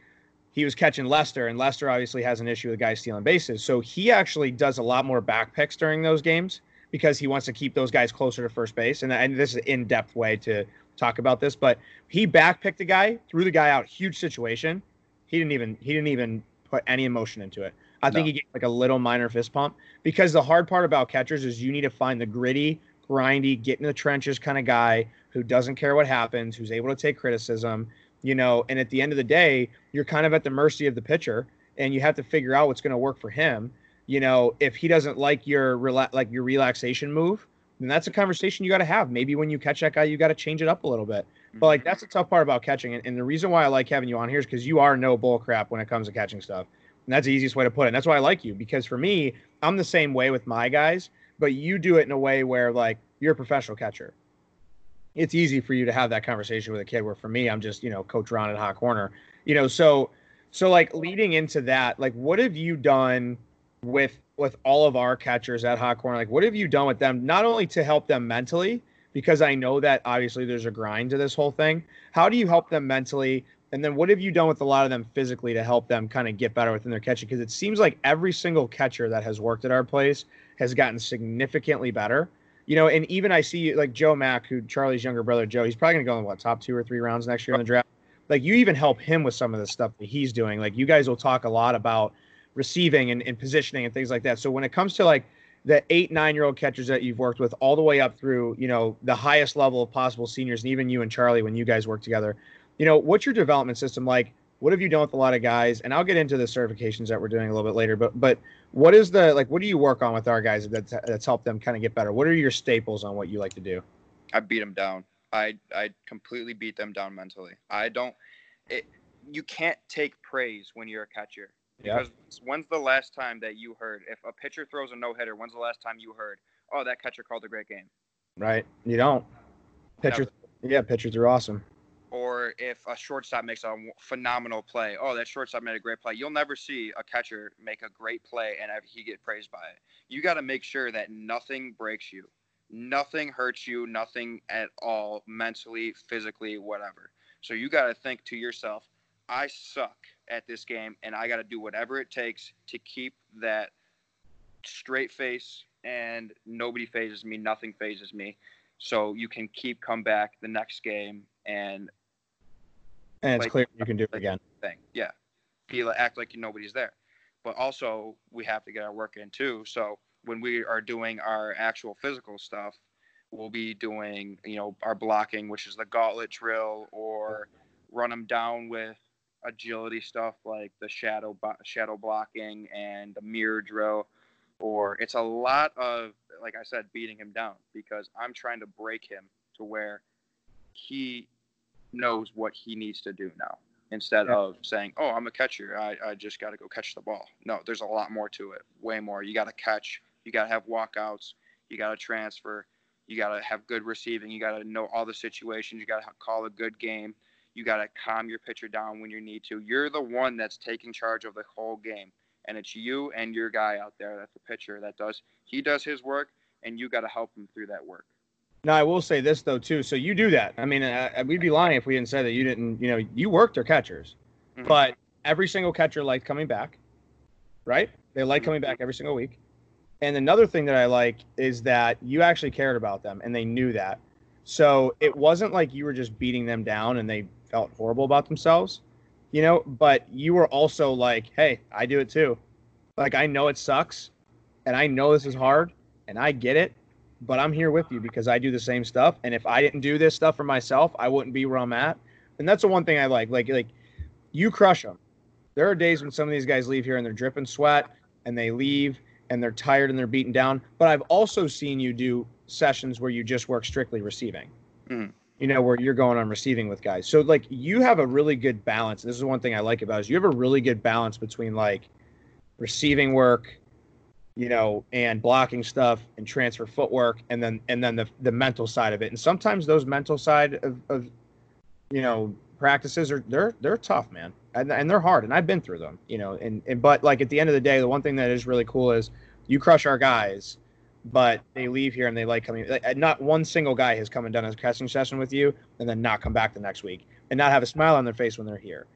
he was catching Lester, and Lester obviously has an issue with guys stealing bases. So he actually does a lot more back picks during those games because he wants to keep those guys closer to first base. And, and this is an in depth way to talk about this, but he back picked a guy, threw the guy out, huge situation. He didn't even he didn't even put any emotion into it. I think he gave like a little minor fist pump because the hard part about catchers is you need to find the gritty, grindy, get in the trenches kind of guy who doesn't care what happens, who's able to take criticism, you know. And at the end of the day, you're kind of at the mercy of the pitcher, and you have to figure out what's going to work for him. You know, if he doesn't like your rela- like your relaxation move, then that's a conversation you got to have. Maybe when you catch that guy, you got to change it up a little bit. But like mm-hmm. that's a tough part about catching, and, and the reason why I like having you on here is because you are no bull crap when it comes to catching stuff. And that's the easiest way to put it. And that's why I like you because for me, I'm the same way with my guys, but you do it in a way where like you're a professional catcher. It's easy for you to have that conversation with a kid where for me, I'm just, you know, coach Ron at hot corner, you know, so, so like leading into that, like what have you done with, with all of our catchers at hot corner? Like what have you done with them, not only to help them mentally, because I know that obviously there's a grind to this whole thing. How do you help them mentally and then what have you done with a lot of them physically to help them kind of get better within their catching? Because it seems like every single catcher that has worked at our place has gotten significantly better. You know, and even I see like Joe Mack, who Charlie's younger brother Joe, he's probably gonna go in what top two or three rounds next year in the draft. Like you even help him with some of the stuff that he's doing. Like you guys will talk a lot about receiving and, and positioning and things like that. So when it comes to like the eight, nine year old catchers that you've worked with all the way up through, you know, the highest level of possible seniors, and even you and Charlie when you guys work together, you know, what's your development system like? What have you done with a lot of guys? And I'll get into the certifications that we're doing a little bit later. But but what is the like? What do you work on with our guys that's that's helped them kind of get better? What are your staples on what you like to do? I beat them down. I I completely beat them down mentally. I don't. It you can't take praise when you're a catcher. Yeah. Because when's the last time that you heard if a pitcher throws a no hitter? When's the last time you heard, oh, that catcher called a great game? Right. You don't. Pitcher. Yeah, pitchers are awesome. Or if a shortstop makes a phenomenal play, oh, that shortstop made a great play. You'll never see a catcher make a great play and have he get praised by it. You got to make sure that nothing breaks you, nothing hurts you, nothing at all, mentally, physically, whatever. So you got to think to yourself, I suck at this game, and I got to do whatever it takes to keep that straight face, and nobody phases me, nothing phases me. So you can keep come back the next game and and it's clear you can do it again. Thing, yeah, be like, act like nobody's there. But also we have to get our work in too. So when we are doing our actual physical stuff, we'll be doing you know our blocking, which is the gauntlet drill, or run them down with agility stuff like the shadow shadow blocking and the mirror drill or it's a lot of like I said beating him down because I'm trying to break him to where he knows what he needs to do now instead yeah. of saying oh I'm a catcher. I, I just got to go catch the ball. No there's a lot more to it way more. You got to catch you got to have walkouts you got to transfer you got to have good receiving you got to know all the situations you got to call a good game you got to calm your pitcher down when you need to. You're the one that's taking charge of the whole game. And it's you and your guy out there that's the pitcher that does, he does his work, and you got to help him through that work. Now, I will say this, though, too. So you do that. I mean, uh, we'd be lying if we didn't say that you didn't, you know, you worked their catchers. Mm-hmm. But every single catcher liked coming back, right? They like coming back every single week. And another thing that I like is that you actually cared about them and they knew that. So it wasn't like you were just beating them down and they felt horrible about themselves, you know, but you were also like, hey, I do it too. Like, I know it sucks and I know this is hard and I get it, but I'm here with you because I do the same stuff. And if I didn't do this stuff for myself, I wouldn't be where I'm at. And that's the one thing I like. Like, like you crush them. There are days when some of these guys leave here and they're dripping sweat and they leave and they're tired and they're beaten down. But I've also seen you do sessions where you just work strictly receiving. Mm you know, where you're going on receiving with guys. So like you have a really good balance. This is one thing I like about is you have a really good balance between like receiving work, you know, and blocking stuff and transfer footwork and then and then the the mental side of it. And sometimes those mental side of, of you know, practices are they're they're tough, man. And, and they're hard and I've been through them, you know, and, and but like at the end of the day, the one thing that is really cool is you crush our guys but they leave here and they like coming. Like, not one single guy has come and done a casting session with you and then not come back the next week and not have a smile on their face when they're here,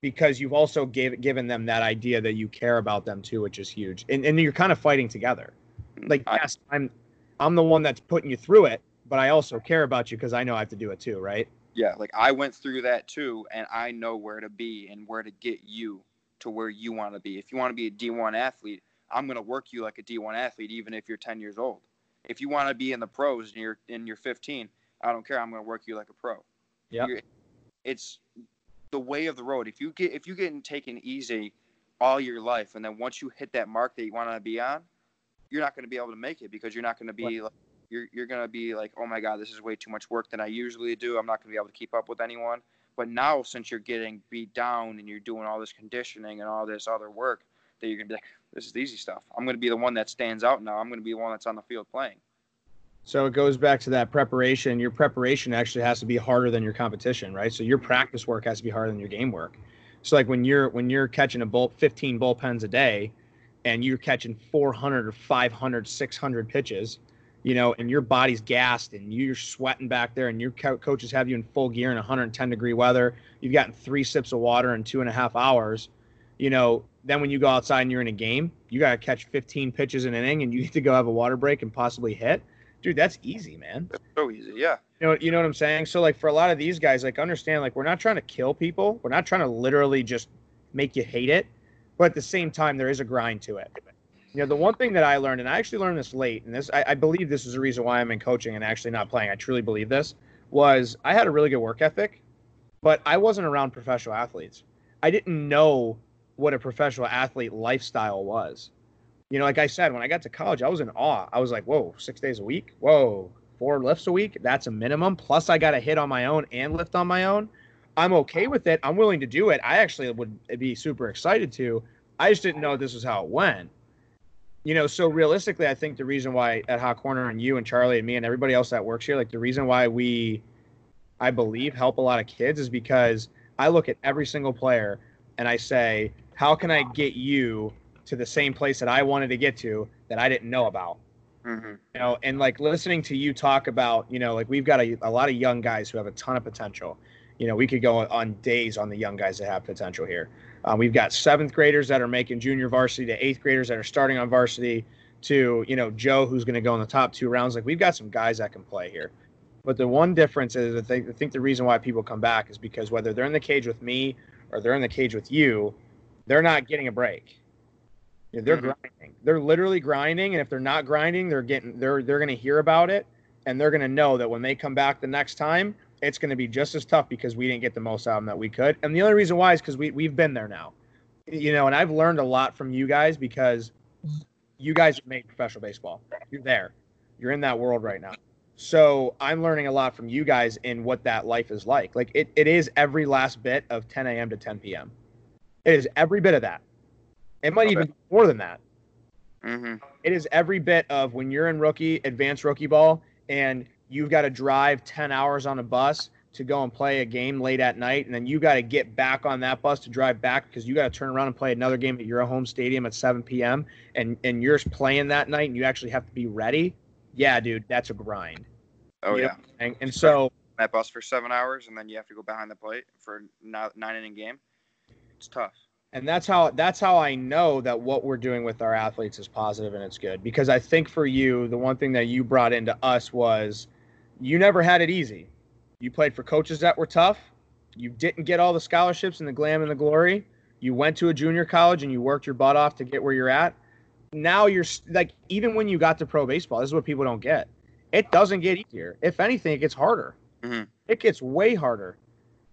because you've also gave, given them that idea that you care about them too, which is huge. And, and you're kind of fighting together. Mm, like yes, I'm I'm the one that's putting you through it, but I also care about you because I know I have to do it too, right? Yeah, like I went through that too, and I know where to be and where to get you to where you want to be. If you want to be a D1 athlete, I'm going to work you like a D1 athlete, even if you're 10 years old. If you want to be in the pros and you're in your 15, I don't care. I'm going to work you like a pro. Yeah. It's the way of the road. If you get if you get taken easy all your life, and then once you hit that mark that you want to be on, you're not going to be able to make it because you're not going to be like you're you're going to be like, oh my god, this is way too much work than I usually do. I'm not going to be able to keep up with anyone. But now, since you're getting beat down and you're doing all this conditioning and all this other work, that you're gonna be like, this is the easy stuff. I'm gonna be the one that stands out now. I'm gonna be the one that's on the field playing. So it goes back to that preparation. Your preparation actually has to be harder than your competition, right? So your practice work has to be harder than your game work. So like when you're when you're catching a bull 15 bullpens a day and you're catching 400 or 500 600 pitches you know and your body's gassed and you're sweating back there and your co- coaches have you in full gear in 110 degree weather you've gotten three sips of water in two and a half hours you know then when you go outside and you're in a game, you got to catch 15 pitches in an inning and you need to go have a water break and possibly hit. Dude, that's easy, man. That's so easy, yeah. You know, you know what I'm saying? So like for a lot of these guys, like understand, like we're not trying to kill people. We're not trying to literally just make you hate it, but at the same time, there is a grind to it. You know, the one thing that I learned, and I actually learned this late, and this I, I believe this is the reason why I'm in coaching and actually not playing. I truly believe this was I had a really good work ethic, but I wasn't around professional athletes. I didn't know what a professional athlete lifestyle was. You know, like I said, when I got to college, I was in awe. I was like, whoa, six days a week? Whoa. four lifts a week. That's a minimum. Plus, I got to hit on my own and lift on my own. I'm okay with it. I'm willing to do it. I actually would be super excited to. I just didn't know this was how it went. You know, so realistically, I think the reason why at Hot Corner and you and Charlie and me and everybody else that works here, like the reason why we, I believe, help a lot of kids is because I look at every single player and I say, how can I get you to the same place that I wanted to get to that I didn't know about? Mm-hmm. You know, and like listening to you talk about, you know, like we've got a, a lot of young guys who have a ton of potential. You know, we could go on days on the young guys that have potential here. Um, we've got seventh graders that are making junior varsity to eighth graders that are starting on varsity to, you know, Joe, who's going to go in the top two rounds. Like we've got some guys that can play here. But the one difference is I think, I think the reason why people come back is because whether they're in the cage with me or they're in the cage with you, they're not getting a break. they're mm-hmm. grinding. They're literally grinding, and if they're not grinding, they're getting they're they're going to hear about it, and they're going to know that when they come back the next time, it's going to be just as tough because we didn't get the most out of them that we could. And the only reason why is because we we've been there now, you know. And I've learned a lot from you guys because you guys made professional baseball. You're there. You're in that world right now. So I'm learning a lot from you guys in what that life is like. Like it, it is every last bit of 10 a.m. to 10 p.m. It is every bit of that. It might okay. even be more than that. Mm-hmm. It is every bit of when you're in rookie, advanced rookie ball, and you've got to drive 10 hours on a bus to go and play a game late at night, and then you got to get back on that bus to drive back because you got to turn around and play another game at your home stadium at 7 p.m. and and you're playing that night, and you actually have to be ready. Yeah, dude, that's a grind. Oh you yeah, and, and so that bus for seven hours, and then you have to go behind the plate for nine inning game. It's tough. And that's how that's how I know that what we're doing with our athletes is positive and it's good because I think for you the one thing that you brought into us was you never had it easy. You played for coaches that were tough. You didn't get all the scholarships and the glam and the glory. You went to a junior college and you worked your butt off to get where you're at. Now you're like even when you got to pro baseball, this is what people don't get. It doesn't get easier. If anything, it gets harder. Mm-hmm. It gets way harder.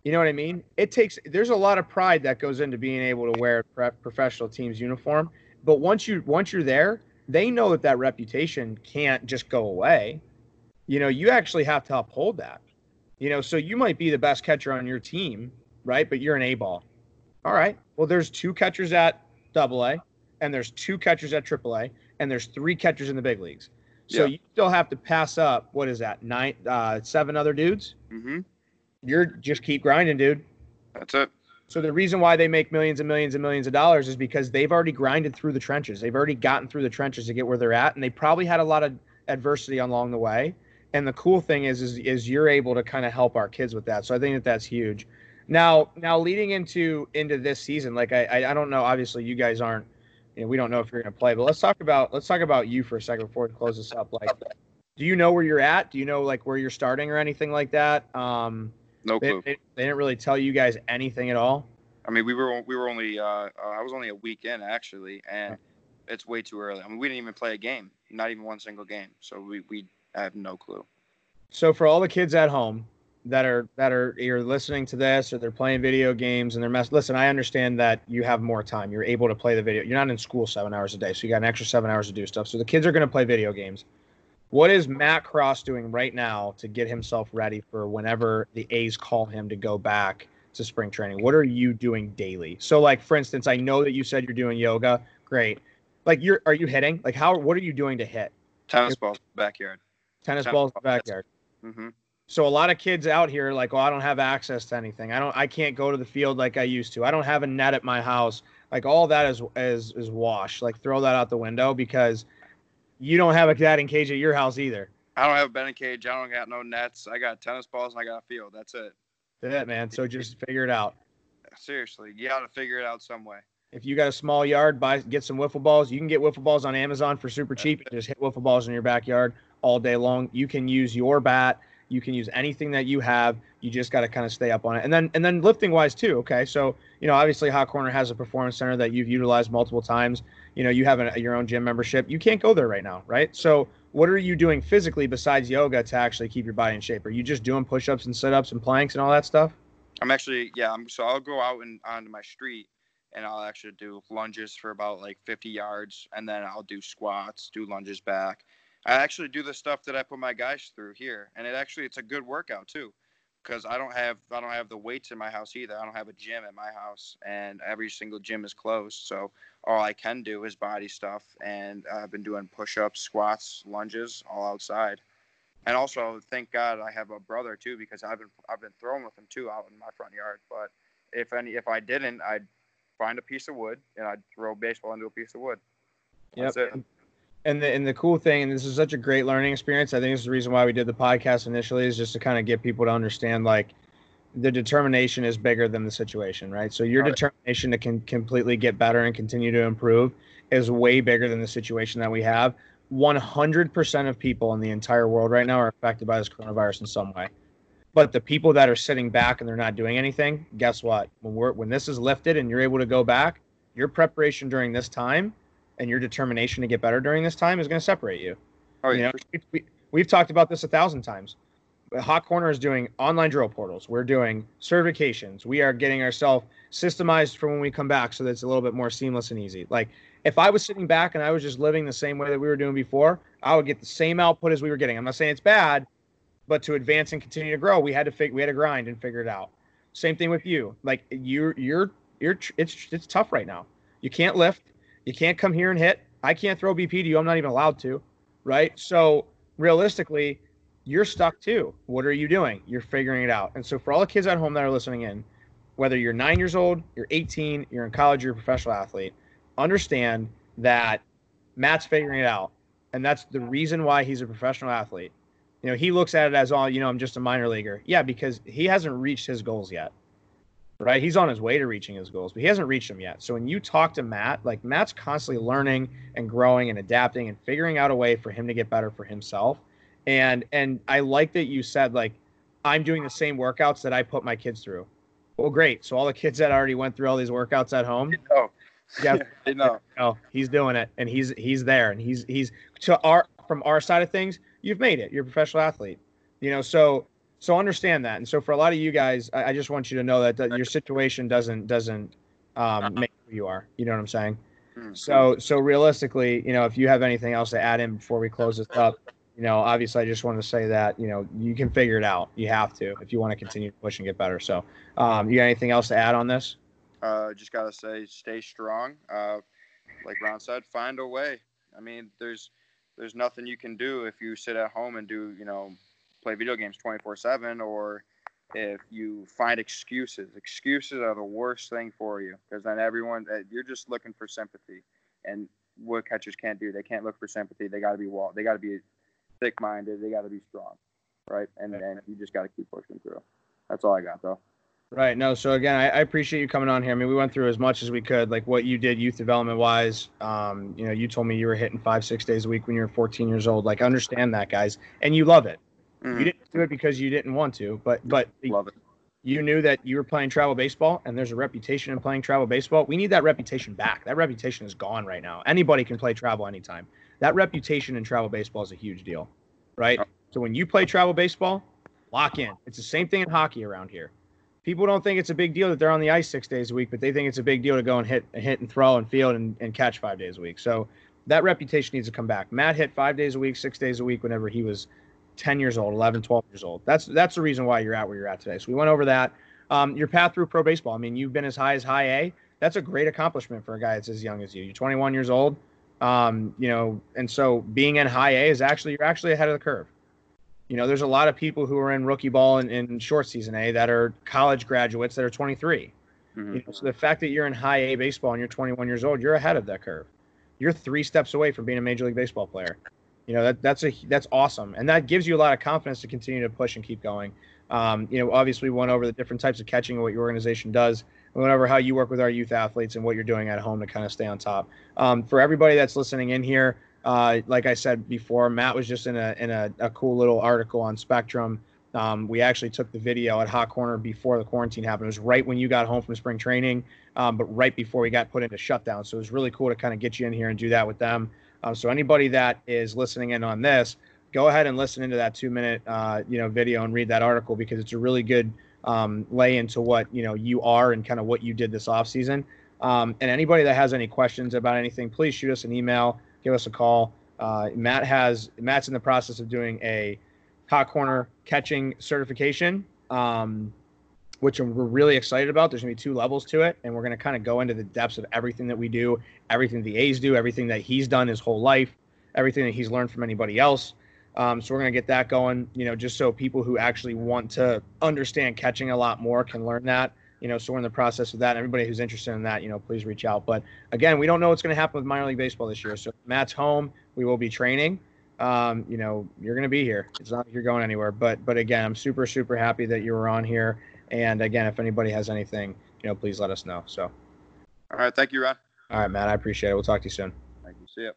You know what I mean? It takes there's a lot of pride that goes into being able to wear a professional team's uniform, but once you once you're there, they know that that reputation can't just go away. You know, you actually have to uphold that. You know, so you might be the best catcher on your team, right? But you're an A ball. All right. Well, there's two catchers at Double A, and there's two catchers at Triple A, and there's three catchers in the big leagues. So yeah. you still have to pass up what is that nine, uh, seven other dudes. Mm-hmm you're just keep grinding, dude. That's it. So the reason why they make millions and millions and millions of dollars is because they've already grinded through the trenches. They've already gotten through the trenches to get where they're at, and they probably had a lot of adversity along the way. And the cool thing is, is, is you're able to kind of help our kids with that. So I think that that's huge. Now, now leading into into this season, like I, I, I don't know. Obviously, you guys aren't. You know, we don't know if you're going to play, but let's talk about let's talk about you for a second before we close this up. Like, do you know where you're at? Do you know like where you're starting or anything like that? Um, no clue. They, they, didn't really tell you guys anything at all. I mean, we were we were only uh, uh, I was only a week in actually, and it's way too early. I mean, we didn't even play a game, not even one single game. So we we have no clue. So for all the kids at home that are that are you're listening to this or they're playing video games and they're mess. Listen, I understand that you have more time. You're able to play the video. You're not in school seven hours a day, so you got an extra seven hours to do stuff. So the kids are going to play video games. What is Matt Cross doing right now to get himself ready for whenever the A's call him to go back to spring training? What are you doing daily? So, like for instance, I know that you said you're doing yoga. Great. Like, you're are you hitting? Like, how? What are you doing to hit? Tennis balls backyard. Tennis, tennis balls backyard. Mm-hmm. So a lot of kids out here like, oh, I don't have access to anything. I don't. I can't go to the field like I used to. I don't have a net at my house. Like all that is is is wash. Like throw that out the window because you don't have a batting cage at your house either. I don't have a batting cage. I don't got no nets. I got tennis balls and I got a field. That's it. That's it, man. So just figure it out. Seriously, you got to figure it out some way. If you got a small yard, buy get some wiffle balls. You can get wiffle balls on Amazon for super cheap. Just hit wiffle balls in your backyard all day long. You can use your bat. You can use anything that you have. You just got to kind of stay up on it. And then and then lifting wise too. Okay, so you know obviously Hot Corner has a performance center that you've utilized multiple times you know you have a, your own gym membership you can't go there right now right? So what are you doing physically besides yoga to actually keep your body in shape? Are you just doing push-ups and sit-ups and planks and all that stuff? I'm actually yeah I'm, so i'll go out and onto my street and i'll actually do lunges for about like 50 yards and then i'll do squats do lunges back. I actually do the stuff that I put my guys through here, and it actually it's a good workout too, because I don't have I don't have the weights in my house either. I don't have a gym at my house, and every single gym is closed. So all I can do is body stuff, and I've been doing push-ups, squats, lunges, all outside. And also, thank God I have a brother too, because I've been I've been throwing with him too out in my front yard. But if any if I didn't, I'd find a piece of wood and I'd throw baseball into a piece of wood. That's yep. it and the and the cool thing, and this is such a great learning experience. I think this is the reason why we did the podcast initially, is just to kind of get people to understand like the determination is bigger than the situation, right? So your determination to can completely get better and continue to improve is way bigger than the situation that we have. 100% of people in the entire world right now are affected by this coronavirus in some way. But the people that are sitting back and they're not doing anything, guess what? When we're when this is lifted and you're able to go back, your preparation during this time and your determination to get better during this time is going to separate you. Oh, yeah. You know, we, have talked about this a thousand times. Hot Corner is doing online drill portals. We're doing certifications. We are getting ourselves systemized for when we come back so that it's a little bit more seamless and easy. Like if I was sitting back and I was just living the same way that we were doing before, I would get the same output as we were getting. I'm not saying it's bad, but to advance and continue to grow, we had to figure we had to grind and figure it out. Same thing with you. Like you're you're you're it's it's tough right now. You can't lift you can't come here and hit. I can't throw BP to you. I'm not even allowed to. Right. So realistically, you're stuck too. What are you doing? You're figuring it out. And so for all the kids at home that are listening in, whether you're nine years old, you're 18, you're in college, you're a professional athlete, understand that Matt's figuring it out. And that's the reason why he's a professional athlete. You know, he looks at it as all, you know, I'm just a minor leaguer. Yeah, because he hasn't reached his goals yet right? He's on his way to reaching his goals, but he hasn't reached them yet. So when you talk to Matt, like Matt's constantly learning and growing and adapting and figuring out a way for him to get better for himself. And and I like that you said like I'm doing the same workouts that I put my kids through. Well, great. So all the kids that already went through all these workouts at home, oh, yeah, know. Oh, he's doing it, and he's he's there, and he's he's to our from our side of things. You've made it. You're a professional athlete. You know, so so understand that. And so for a lot of you guys, I, I just want you to know that, that your situation doesn't doesn't um, uh-huh. make who you are. You know what I'm saying? Mm-hmm. So so realistically, you know, if you have anything else to add in before we close this up, you know, obviously I just want to say that you know you can figure it out. You have to if you want to continue to push and get better. So, um, you got anything else to add on this? Uh, just gotta say, stay strong. Uh, like Ron said, find a way. I mean, there's there's nothing you can do if you sit at home and do you know play video games 24 7 or if you find excuses. Excuses are the worst thing for you because then everyone, uh, you're just looking for sympathy. And what catchers can't do, they can't look for sympathy. They got to be wall. They got to be thick minded. They got to be strong. Right. And then you just got to keep pushing through. That's all I got, though. Right. No. So again, I, I, appreciate you coming on here. I mean, we went through as much as we could, like what you did youth development wise. Um, you know, you told me you were hitting five, six days a week when you were 14 years old. Like, understand that, guys, and you love it. Mm. You didn't do it because you didn't want to, but but love it. You knew that you were playing travel baseball, and there's a reputation in playing travel baseball. We need that reputation back. That reputation is gone right now. Anybody can play travel anytime. That reputation in travel baseball is a huge deal, right? Oh. So when you play travel baseball, lock in. It's the same thing in hockey around here. People don't think it's a big deal that they're on the ice six days a week, but they think it's a big deal to go and hit, hit and throw and field and, and catch five days a week. So that reputation needs to come back. Matt hit five days a week, six days a week whenever he was 10 years old, 11, 12 years old. That's that's the reason why you're at where you're at today. So we went over that. Um, your path through pro baseball. I mean, you've been as high as high A. That's a great accomplishment for a guy that's as young as you. You're 21 years old. Um, you know, and so being in high A is actually you're actually ahead of the curve. You know, there's a lot of people who are in rookie ball and in short season A that are college graduates that are 23. Mm-hmm. You know, so the fact that you're in high A baseball and you're 21 years old, you're ahead of that curve. You're three steps away from being a major league baseball player. You know that that's a that's awesome, and that gives you a lot of confidence to continue to push and keep going. Um, you know, obviously, we went over the different types of catching and what your organization does. We went over how you work with our youth athletes and what you're doing at home to kind of stay on top. Um, for everybody that's listening in here, uh, like I said before, Matt was just in a in a, a cool little article on Spectrum. Um, we actually took the video at Hot Corner before the quarantine happened. It was right when you got home from spring training, um, but right before we got put into shutdown. So it was really cool to kind of get you in here and do that with them. Um, so anybody that is listening in on this, go ahead and listen into that two minute uh, you know video and read that article because it's a really good um, lay into what you know you are and kind of what you did this off season. Um, and anybody that has any questions about anything, please shoot us an email, give us a call. Uh, Matt has Matt's in the process of doing a hot corner catching certification, um, which we're really excited about. There's gonna be two levels to it, and we're gonna kind of go into the depths of everything that we do, everything the A's do, everything that he's done his whole life, everything that he's learned from anybody else. Um, so we're gonna get that going, you know, just so people who actually want to understand catching a lot more can learn that. You know, so we're in the process of that. Everybody who's interested in that, you know, please reach out. But again, we don't know what's going to happen with minor league baseball this year. So Matt's home. We will be training. Um, you know, you're going to be here. It's not like you're going anywhere. But but again, I'm super super happy that you were on here. And again, if anybody has anything, you know, please let us know. So. All right. Thank you, Ron. All right, Matt. I appreciate it. We'll talk to you soon. Thank you. See you.